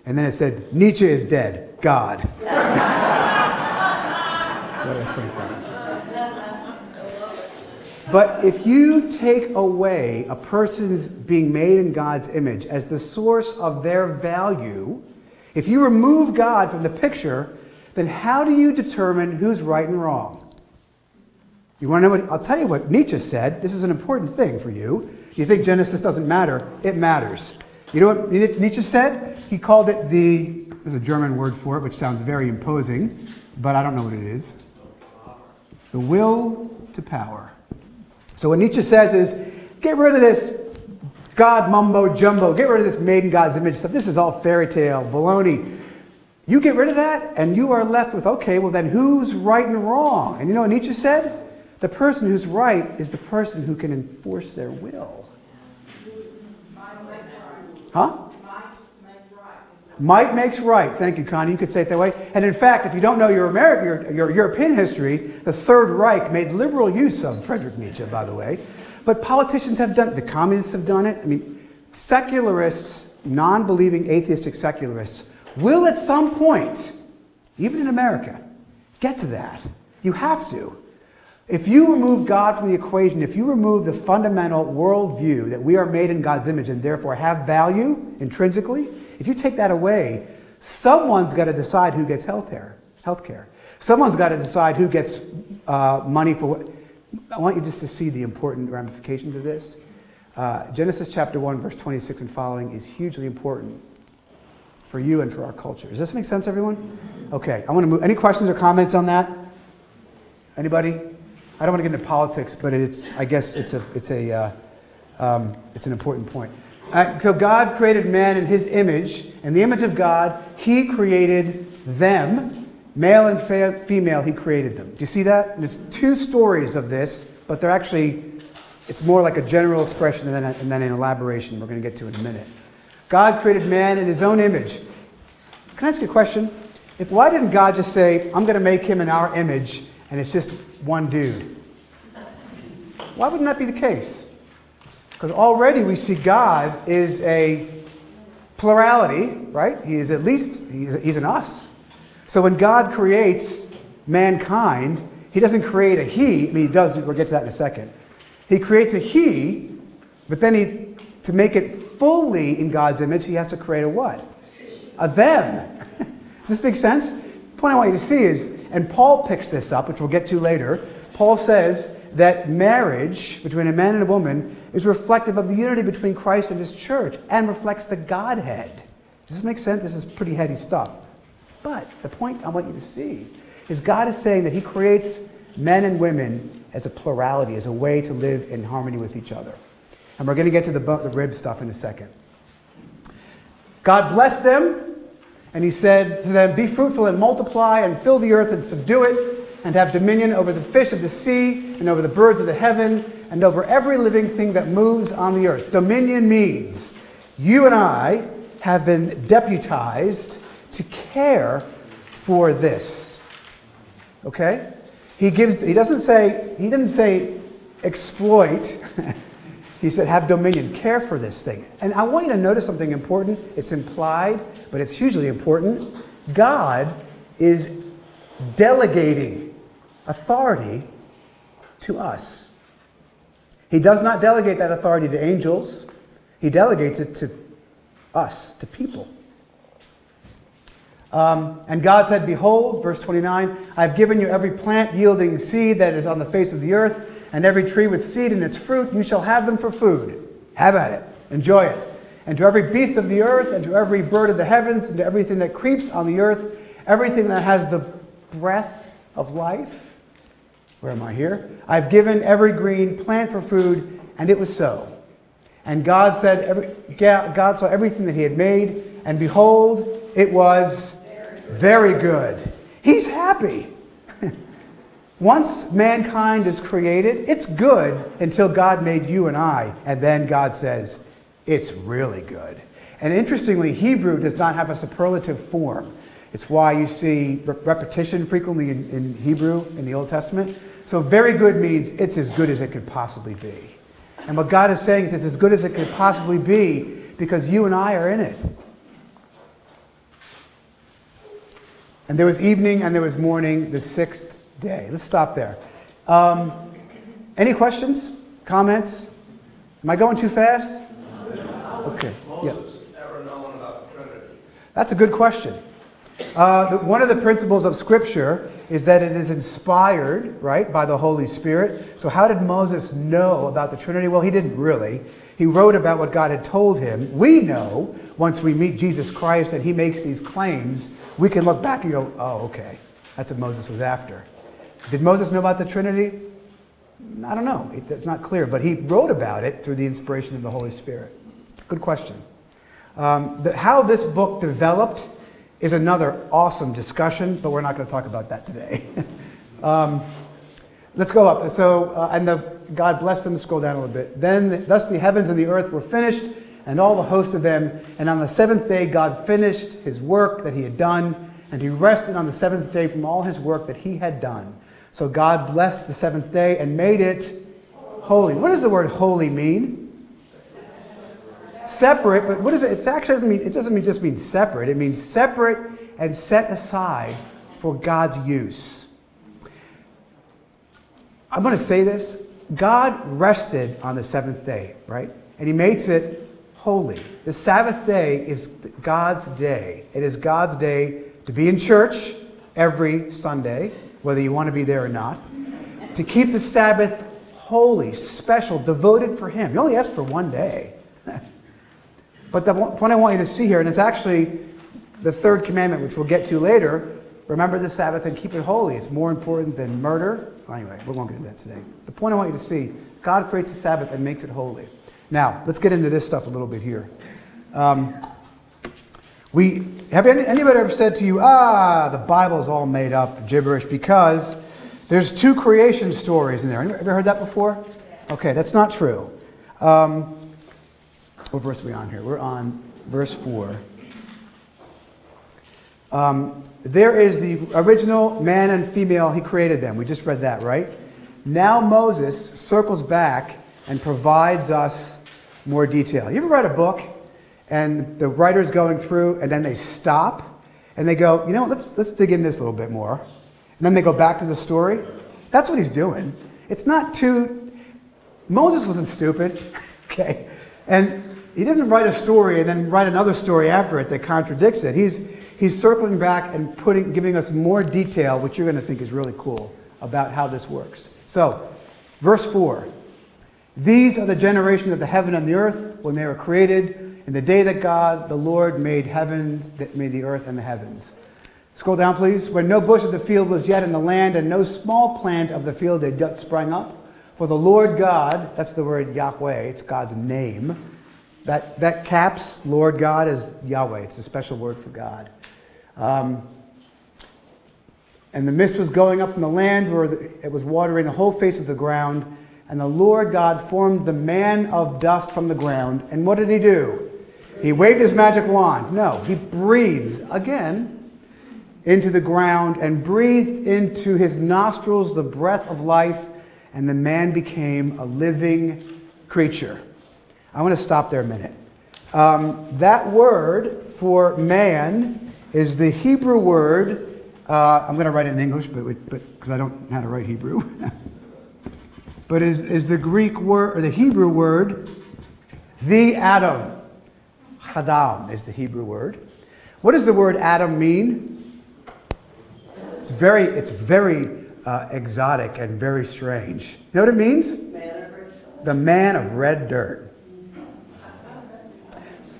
And then it said, Nietzsche is dead, God. well, that's pretty funny. But if you take away a person's being made in God's image as the source of their value, if you remove God from the picture, then how do you determine who's right and wrong? You want to know what? I'll tell you what Nietzsche said. This is an important thing for you. You think Genesis doesn't matter? It matters. You know what Nietzsche said? He called it the, there's a German word for it, which sounds very imposing, but I don't know what it is. The will to power. So what Nietzsche says is get rid of this God mumbo jumbo, get rid of this made in God's image stuff. This is all fairy tale, baloney. You get rid of that, and you are left with okay, well, then who's right and wrong? And you know what Nietzsche said? The person who's right is the person who can enforce their will. Huh? Might makes right. Thank you, Connie. You could say it that way. And in fact, if you don't know your, American, your, your European history, the Third Reich made liberal use of Friedrich Nietzsche, by the way. But politicians have done it, the communists have done it. I mean, secularists, non believing atheistic secularists, will at some point, even in America, get to that. You have to. If you remove God from the equation, if you remove the fundamental worldview that we are made in God's image and therefore have value intrinsically, if you take that away, someone's got to decide who gets health care. Health care. Someone's got to decide who gets uh, money for what. I want you just to see the important ramifications of this. Uh, Genesis chapter 1, verse 26 and following is hugely important for you and for our culture. Does this make sense, everyone? Okay, I want to move. Any questions or comments on that? Anybody? I don't want to get into politics, but it's, I guess it's, a, it's, a, uh, um, it's an important point. Uh, so God created man in his image. In the image of God, he created them. Male and fa- female, he created them. Do you see that? There's two stories of this, but they're actually, it's more like a general expression and then, and then an elaboration we're going to get to in a minute. God created man in his own image. Can I ask you a question? If, why didn't God just say, I'm going to make him in our image and it's just one dude. Why wouldn't that be the case? Because already we see God is a plurality, right? He is at least, he's, he's an us. So when God creates mankind, he doesn't create a he. I mean, he does, we'll get to that in a second. He creates a he, but then he, to make it fully in God's image, he has to create a what? A them. Does this make sense? The point I want you to see is and Paul picks this up, which we'll get to later. Paul says that marriage between a man and a woman is reflective of the unity between Christ and his church and reflects the Godhead. Does this make sense? This is pretty heady stuff. But the point I want you to see is God is saying that he creates men and women as a plurality, as a way to live in harmony with each other. And we're going to get to the, the rib stuff in a second. God blessed them and he said to them, Be fruitful and multiply, and fill the earth and subdue it, and have dominion over the fish of the sea, and over the birds of the heaven, and over every living thing that moves on the earth. Dominion means you and I have been deputized to care for this. Okay? He gives he doesn't say he didn't say exploit. He said, have dominion, care for this thing. And I want you to notice something important. It's implied, but it's hugely important. God is delegating authority to us. He does not delegate that authority to angels, He delegates it to us, to people. Um, and God said, Behold, verse 29, I've given you every plant yielding seed that is on the face of the earth and every tree with seed in its fruit, you shall have them for food. Have at it. Enjoy it. And to every beast of the earth, and to every bird of the heavens, and to everything that creeps on the earth, everything that has the breath of life. Where am I here? I've given every green plant for food, and it was so. And God said, every, God saw everything that He had made, and behold, it was very good. He's happy. Once mankind is created, it's good until God made you and I, and then God says, it's really good. And interestingly, Hebrew does not have a superlative form. It's why you see re- repetition frequently in, in Hebrew in the Old Testament. So, very good means it's as good as it could possibly be. And what God is saying is it's as good as it could possibly be because you and I are in it. And there was evening and there was morning, the sixth day. Let's stop there. Um, any questions? Comments? Am I going too fast? Okay. Yeah. That's a good question. Uh, one of the principles of Scripture is that it is inspired, right, by the Holy Spirit. So, how did Moses know about the Trinity? Well, he didn't really. He wrote about what God had told him. We know once we meet Jesus Christ and he makes these claims, we can look back and go, oh, okay, that's what Moses was after. Did Moses know about the Trinity? I don't know. It's not clear, but he wrote about it through the inspiration of the Holy Spirit. Good question. Um, the, how this book developed is another awesome discussion, but we're not going to talk about that today. um, let's go up. So, uh, and the, God bless them, scroll down a little bit. Then, the, thus the heavens and the earth were finished, and all the host of them. And on the seventh day, God finished his work that he had done, and he rested on the seventh day from all his work that he had done. So, God blessed the seventh day and made it holy. What does the word holy mean? separate, but what is it? It actually doesn't mean it doesn't mean just mean separate. It means separate and set aside for God's use. I'm going to say this. God rested on the seventh day, right? And he makes it holy. The Sabbath day is God's day. It is God's day to be in church every Sunday, whether you want to be there or not. To keep the Sabbath holy, special, devoted for him. You only ask for one day. But the point I want you to see here, and it's actually the third commandment, which we'll get to later remember the Sabbath and keep it holy. It's more important than murder. Anyway, we won't going to get into that today. The point I want you to see God creates the Sabbath and makes it holy. Now, let's get into this stuff a little bit here. Um, we have any, anybody ever said to you, ah, the Bible's all made up gibberish because there's two creation stories in there. Ever heard that before? Okay, that's not true. Um, what verse are we on here? We're on verse 4. Um, there is the original man and female, he created them. We just read that, right? Now Moses circles back and provides us more detail. You ever read a book and the writer's going through and then they stop and they go, you know, let's, let's dig in this a little bit more. And then they go back to the story? That's what he's doing. It's not too. Moses wasn't stupid, okay? And he doesn't write a story and then write another story after it that contradicts it. He's, he's circling back and putting, giving us more detail, which you're going to think is really cool about how this works. So, verse 4 These are the generation of the heaven and the earth when they were created, in the day that God, the Lord, made heaven, that made the earth and the heavens. Scroll down, please. When no bush of the field was yet in the land, and no small plant of the field had yet sprung up. For the Lord God, that's the word Yahweh, it's God's name. That, that caps Lord God as Yahweh. It's a special word for God. Um, and the mist was going up from the land where it was watering the whole face of the ground. And the Lord God formed the man of dust from the ground. And what did he do? He waved his magic wand. No, he breathes again into the ground and breathed into his nostrils the breath of life, and the man became a living creature. I want to stop there a minute. Um, that word for man is the Hebrew word. Uh, I'm going to write it in English, but because I don't know how to write Hebrew. but is, is the Greek word or the Hebrew word, the Adam. Hadam is the Hebrew word. What does the word Adam mean? It's very, it's very uh, exotic and very strange. You know what it means? the man of red dirt.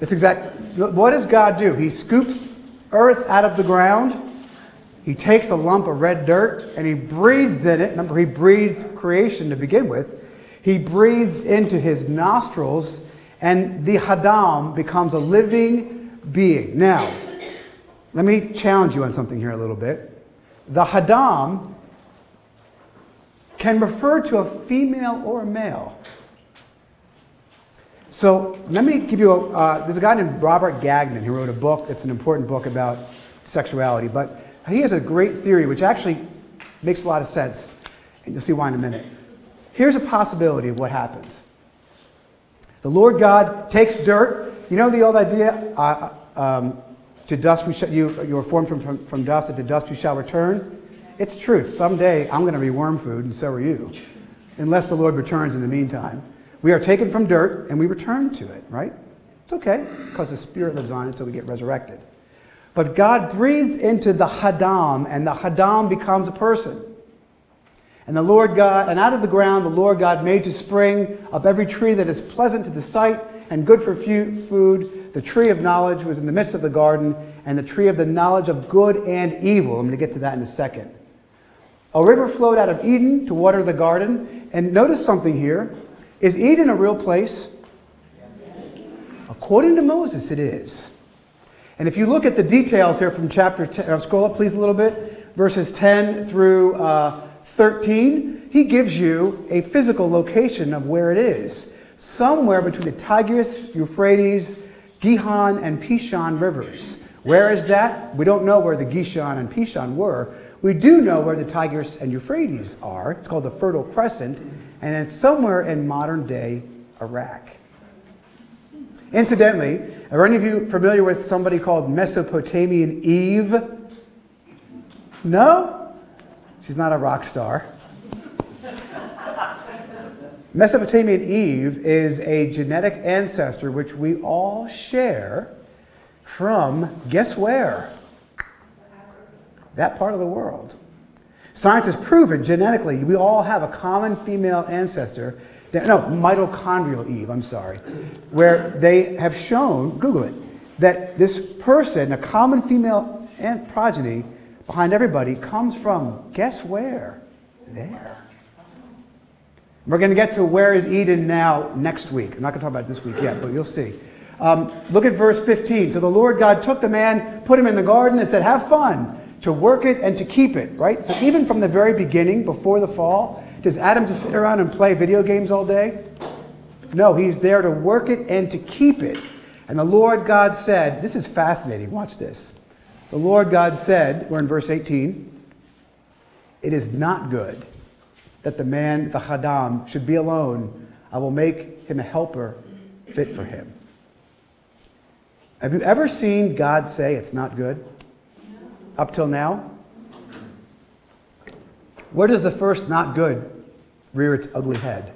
It's exact. What does God do? He scoops earth out of the ground. He takes a lump of red dirt and he breathes in it. Remember, he breathed creation to begin with. He breathes into his nostrils, and the Hadam becomes a living being. Now, let me challenge you on something here a little bit. The Hadam can refer to a female or a male. So let me give you a. Uh, there's a guy named Robert Gagnon who wrote a book. It's an important book about sexuality. But he has a great theory which actually makes a lot of sense, and you'll see why in a minute. Here's a possibility of what happens. The Lord God takes dirt. You know the old idea? Uh, um, to dust we shall, you, you were formed from, from, from dust, and to dust you shall return. It's truth. Someday I'm going to be worm food, and so are you, unless the Lord returns in the meantime. We are taken from dirt and we return to it, right? It's okay, because the Spirit lives on until we get resurrected. But God breathes into the Hadam, and the Hadam becomes a person. And the Lord God, and out of the ground the Lord God made to spring up every tree that is pleasant to the sight and good for food. The tree of knowledge was in the midst of the garden, and the tree of the knowledge of good and evil. I'm going to get to that in a second. A river flowed out of Eden to water the garden. And notice something here. Is Eden a real place? According to Moses, it is. And if you look at the details here from chapter 10, uh, scroll up please a little bit, verses 10 through uh, 13, he gives you a physical location of where it is. Somewhere between the Tigris, Euphrates, Gihon, and Pishon rivers. Where is that? We don't know where the Gishon and Pishon were. We do know where the Tigris and Euphrates are. It's called the Fertile Crescent, and it's somewhere in modern day Iraq. Incidentally, are any of you familiar with somebody called Mesopotamian Eve? No? She's not a rock star. Mesopotamian Eve is a genetic ancestor which we all share from, guess where? That part of the world. Science has proven genetically we all have a common female ancestor no, mitochondrial Eve, I'm sorry, where they have shown, Google it, that this person, a common female ant progeny behind everybody, comes from, guess where? There. We're going to get to where is Eden now next week. I'm not going to talk about it this week yet, but you'll see. Um, look at verse 15. So the Lord God took the man, put him in the garden, and said, Have fun to work it and to keep it, right? So even from the very beginning, before the fall, does Adam just sit around and play video games all day? No, he's there to work it and to keep it. And the Lord God said, This is fascinating. Watch this. The Lord God said, we're in verse 18, it is not good that the man, the Hadam, should be alone. I will make him a helper fit for him. Have you ever seen God say it's not good? Up till now? Where does the first not good rear its ugly head?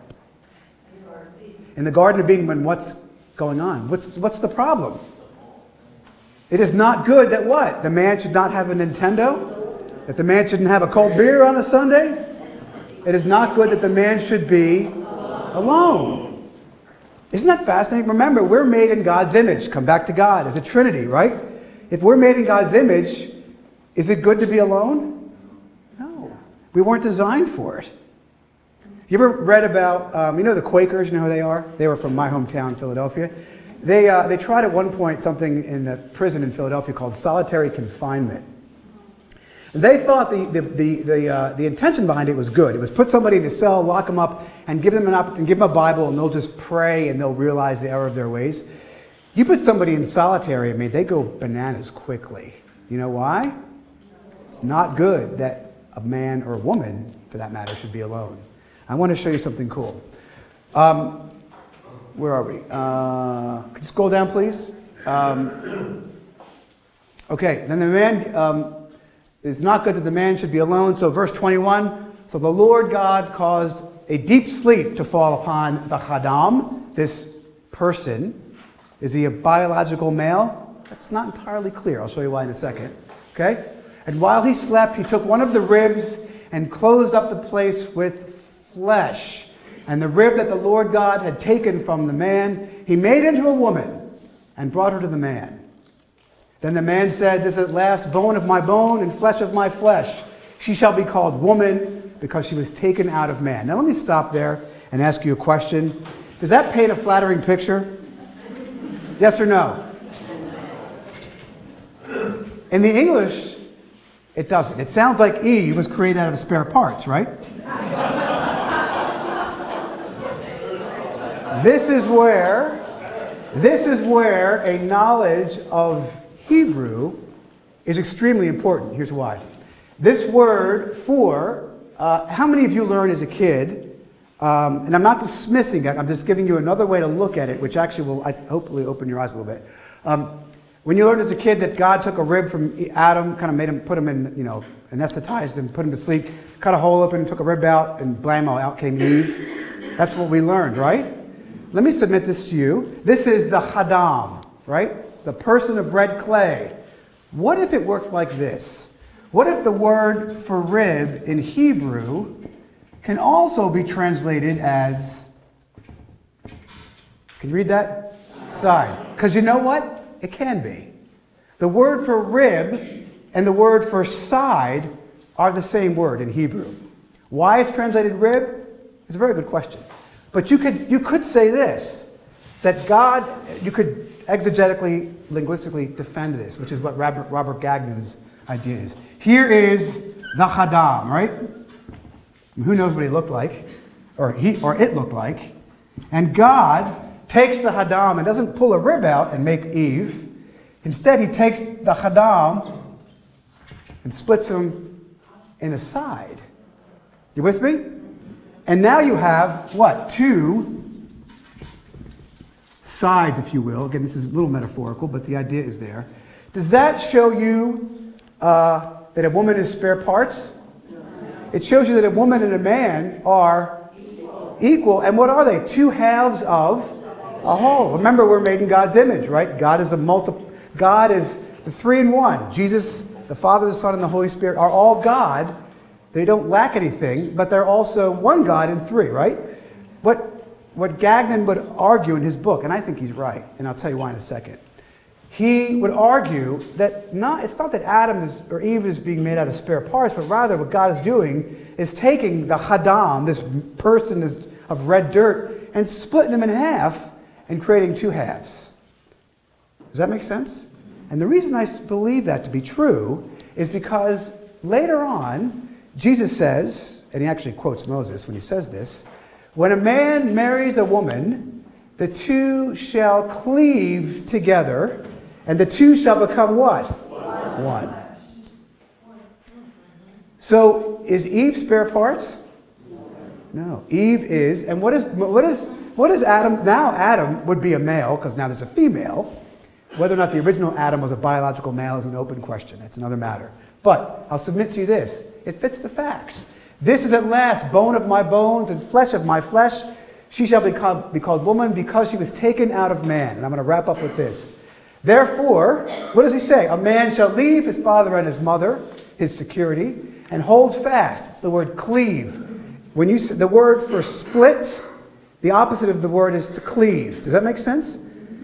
In the Garden of Eden, when what's going on? What's, what's the problem? It is not good that what? The man should not have a Nintendo? That the man shouldn't have a cold beer on a Sunday? It is not good that the man should be alone. Isn't that fascinating? Remember, we're made in God's image. Come back to God as a Trinity, right? If we're made in God's image, is it good to be alone? No. We weren't designed for it. You ever read about, um, you know, the Quakers, you know who they are? They were from my hometown, Philadelphia. They, uh, they tried at one point something in a prison in Philadelphia called solitary confinement. And they thought the, the, the, the, uh, the intention behind it was good. It was put somebody in a cell, lock them up, and give them, an op- and give them a Bible, and they'll just pray and they'll realize the error of their ways. You put somebody in solitary, I mean, they go bananas quickly. You know why? It's not good that a man or a woman, for that matter, should be alone. I want to show you something cool. Um, where are we? Uh, could you scroll down, please? Um, okay, then the man, um, it's not good that the man should be alone. So, verse 21 So the Lord God caused a deep sleep to fall upon the Hadam, this person. Is he a biological male? That's not entirely clear. I'll show you why in a second. Okay? And while he slept, he took one of the ribs and closed up the place with flesh. And the rib that the Lord God had taken from the man, he made into a woman and brought her to the man. Then the man said, This is at last bone of my bone and flesh of my flesh. She shall be called woman because she was taken out of man. Now let me stop there and ask you a question. Does that paint a flattering picture? Yes or no? In the English, it doesn't. It sounds like Eve was created out of spare parts, right? This is where this is where a knowledge of Hebrew is extremely important. Here's why. This word for, uh, how many of you learned as a kid? Um, and I'm not dismissing it, I'm just giving you another way to look at it, which actually will I, hopefully open your eyes a little bit. Um, when you learned as a kid that God took a rib from Adam, kind of made him, put him in, you know, anesthetized him, put him to sleep, cut a hole open, took a rib out, and blammo, out came Eve. That's what we learned, right? Let me submit this to you. This is the Hadam, right? The person of red clay. What if it worked like this? What if the word for rib in Hebrew can also be translated as, can you read that? Side. Because you know what? It can be. The word for rib and the word for side are the same word in Hebrew. Why it's translated rib is a very good question. But you could, you could say this that God, you could exegetically, linguistically defend this, which is what Robert, Robert Gagnon's idea is. Here is the Hadam, right? Who knows what he looked like, or, he, or it looked like. And God takes the Hadam and doesn't pull a rib out and make Eve. Instead, he takes the Hadam and splits him in a side. You with me? And now you have what? Two sides, if you will. Again, this is a little metaphorical, but the idea is there. Does that show you uh, that a woman is spare parts? It shows you that a woman and a man are equal. And what are they? Two halves of whole. Remember, we're made in God's image, right? God is a multi. God is the three in one. Jesus, the Father, the Son, and the Holy Spirit are all God. They don't lack anything, but they're also one God in three, right? What, what Gagnon would argue in his book, and I think he's right, and I'll tell you why in a second. He would argue that not, it's not that Adam is, or Eve is being made out of spare parts, but rather what God is doing is taking the Hadam, this person is of red dirt, and splitting him in half and creating two halves. Does that make sense? And the reason I believe that to be true is because later on, Jesus says, and he actually quotes Moses when he says this when a man marries a woman, the two shall cleave together, and the two shall become what? One. One. So is Eve spare parts? No. Eve is, and what is what is what is Adam? Now Adam would be a male because now there's a female. Whether or not the original Adam was a biological male is an open question. It's another matter. But I'll submit to you this: it fits the facts. This is at last bone of my bones and flesh of my flesh. She shall be called, be called woman because she was taken out of man. And I'm going to wrap up with this. Therefore, what does he say? A man shall leave his father and his mother, his security, and hold fast. It's the word cleave. When you the word for split, the opposite of the word is to cleave. Does that make sense?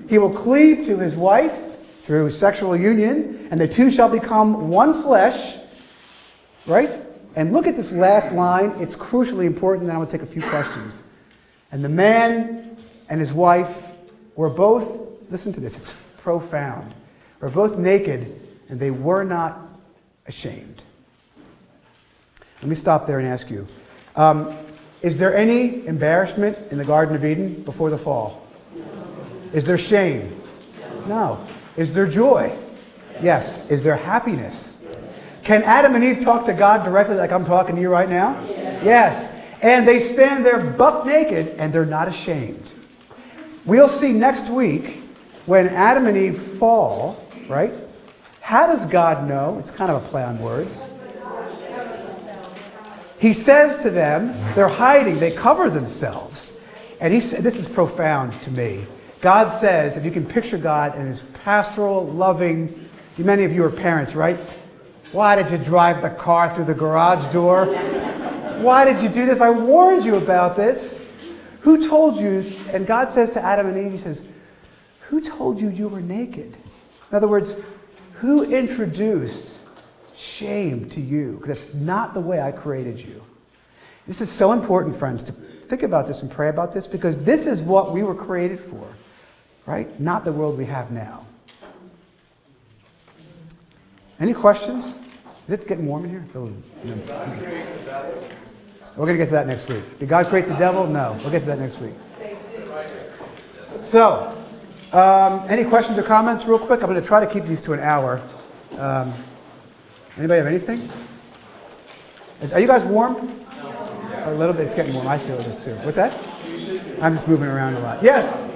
He will cleave to his wife through sexual union, and the two shall become one flesh. Right? And look at this last line. It's crucially important. Then I'm going to take a few questions. And the man and his wife were both, listen to this, it's profound, were both naked, and they were not ashamed. Let me stop there and ask you um, Is there any embarrassment in the Garden of Eden before the fall? Is there shame? No. Is there joy? Yes. Is there happiness? Can Adam and Eve talk to God directly like I'm talking to you right now? Yes. And they stand there buck naked and they're not ashamed. We'll see next week when Adam and Eve fall, right? How does God know? It's kind of a play on words. He says to them, they're hiding, they cover themselves. And he said, this is profound to me. God says, if you can picture God in his pastoral, loving, many of you are parents, right? Why did you drive the car through the garage door? Why did you do this? I warned you about this. Who told you? And God says to Adam and Eve, He says, Who told you you were naked? In other words, who introduced shame to you? That's not the way I created you. This is so important, friends, to think about this and pray about this because this is what we were created for, right? Not the world we have now. Any questions? Is it getting warm in here? We're going to get to that next week. Did God create the devil? No. We'll get to that next week. So, um, any questions or comments, real quick? I'm going to try to keep these to an hour. Um, Anybody have anything? Is, are you guys warm? A little bit. It's getting warm. I feel this too. What's that? I'm just moving around a lot. Yes.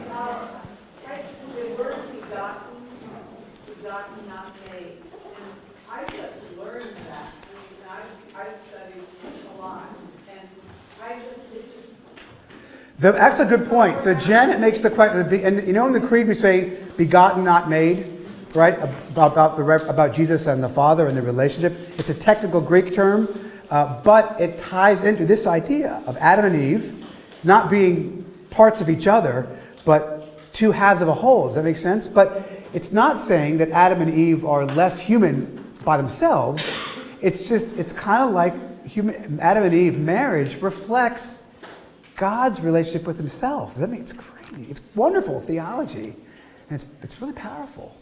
The, that's a good point. So Janet makes the question, and you know in the creed we say begotten, not made, right? About, about, the, about Jesus and the Father and the relationship. It's a technical Greek term, uh, but it ties into this idea of Adam and Eve not being parts of each other, but two halves of a whole. Does that make sense? But it's not saying that Adam and Eve are less human by themselves. It's just, it's kind of like human, Adam and Eve marriage reflects God's relationship with himself. Does that mean it's crazy? It's wonderful theology. And it's, it's really powerful.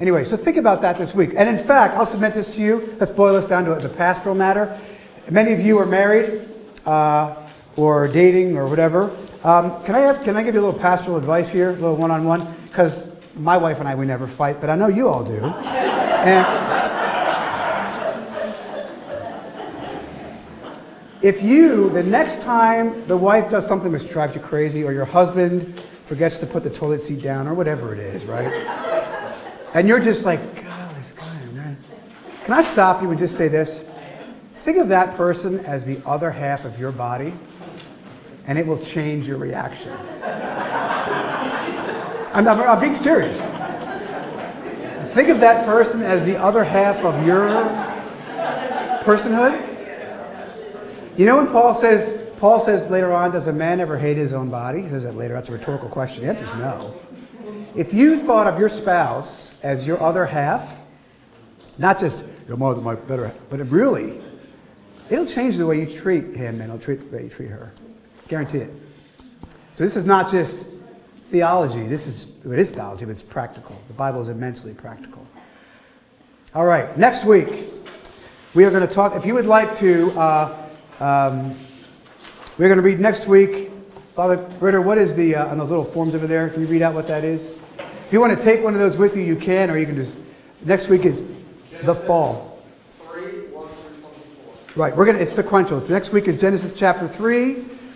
Anyway, so think about that this week. And in fact, I'll submit this to you. Let's boil this down to it as a pastoral matter. Many of you are married uh, or dating or whatever. Um, can, I have, can I give you a little pastoral advice here, a little one on one? Because my wife and I, we never fight, but I know you all do. And If you, the next time the wife does something which drives you crazy, or your husband forgets to put the toilet seat down, or whatever it is, right? And you're just like, God, this guy, man. Can I stop you and just say this? Think of that person as the other half of your body, and it will change your reaction. I'm, I'm, I'm being serious. Think of that person as the other half of your personhood. You know when Paul says, Paul says later on, does a man ever hate his own body? He says that later. That's a rhetorical question. The answer is no. If you thought of your spouse as your other half, not just your mother, my better half, but really, it'll change the way you treat him and it'll treat the way you treat her. Guarantee it. So this is not just theology. This is it is theology, but it's practical. The Bible is immensely practical. All right, next week we are going to talk. If you would like to, uh, um, we're going to read next week. Father Ritter, what is the uh, on those little forms over there? Can you read out what that is? If you want to take one of those with you, you can, or you can just. Next week is the fall. Right, we're gonna. It's sequential. So next week is Genesis chapter three,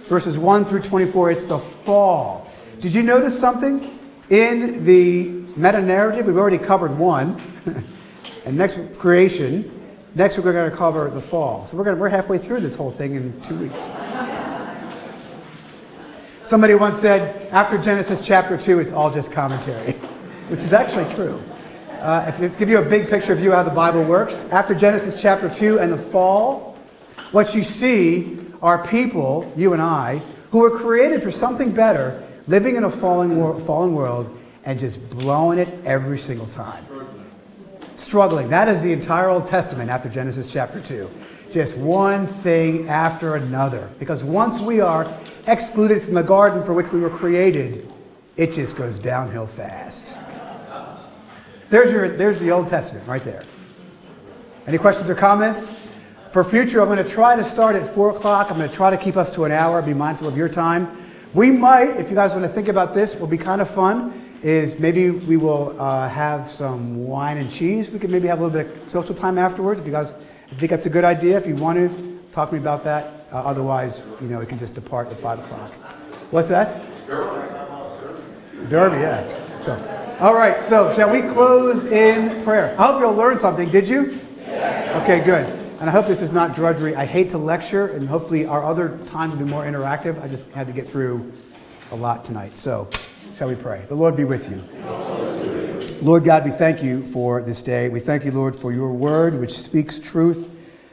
verses one through twenty-four. It's the fall. Did you notice something in the meta narrative? We've already covered one, and next creation. Next week we're going to cover the fall. So we're going to, we're halfway through this whole thing in two weeks. Somebody once said, after Genesis chapter 2, it's all just commentary, which is actually true. Uh, if, to give you a big picture of you how the Bible works, after Genesis chapter 2 and the fall, what you see are people, you and I, who were created for something better, living in a fallen, wor- fallen world and just blowing it every single time. Struggling. That is the entire Old Testament after Genesis chapter 2 just one thing after another. Because once we are excluded from the garden for which we were created, it just goes downhill fast. There's, your, there's the Old Testament right there. Any questions or comments? For future, I'm going to try to start at 4 o'clock. I'm going to try to keep us to an hour, be mindful of your time. We might, if you guys want to think about this, will be kind of fun, is maybe we will uh, have some wine and cheese. We could maybe have a little bit of social time afterwards if you guys I think that's a good idea. If you want to, talk to me about that. Uh, otherwise, you know, we can just depart at 5 o'clock. What's that? Derby, yeah. So, all right, so shall we close in prayer? I hope you'll learn something. Did you? Okay, good. And I hope this is not drudgery. I hate to lecture, and hopefully our other times will be more interactive. I just had to get through a lot tonight. So, shall we pray? The Lord be with you. Lord God, we thank you for this day. We thank you, Lord, for your word, which speaks truth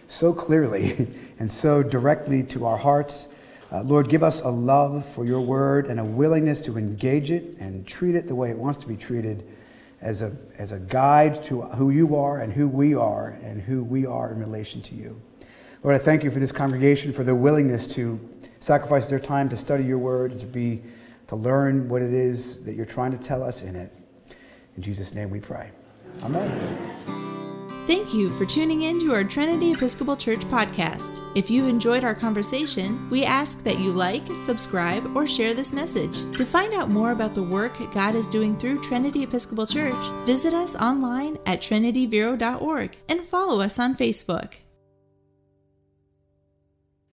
so clearly and so directly to our hearts. Uh, Lord, give us a love for your word and a willingness to engage it and treat it the way it wants to be treated as a, as a guide to who you are and who we are and who we are in relation to you. Lord, I thank you for this congregation, for their willingness to sacrifice their time to study your word, and to be to learn what it is that you're trying to tell us in it. In Jesus' name we pray. Amen. Thank you for tuning in to our Trinity Episcopal Church podcast. If you enjoyed our conversation, we ask that you like, subscribe, or share this message. To find out more about the work God is doing through Trinity Episcopal Church, visit us online at trinityvero.org and follow us on Facebook.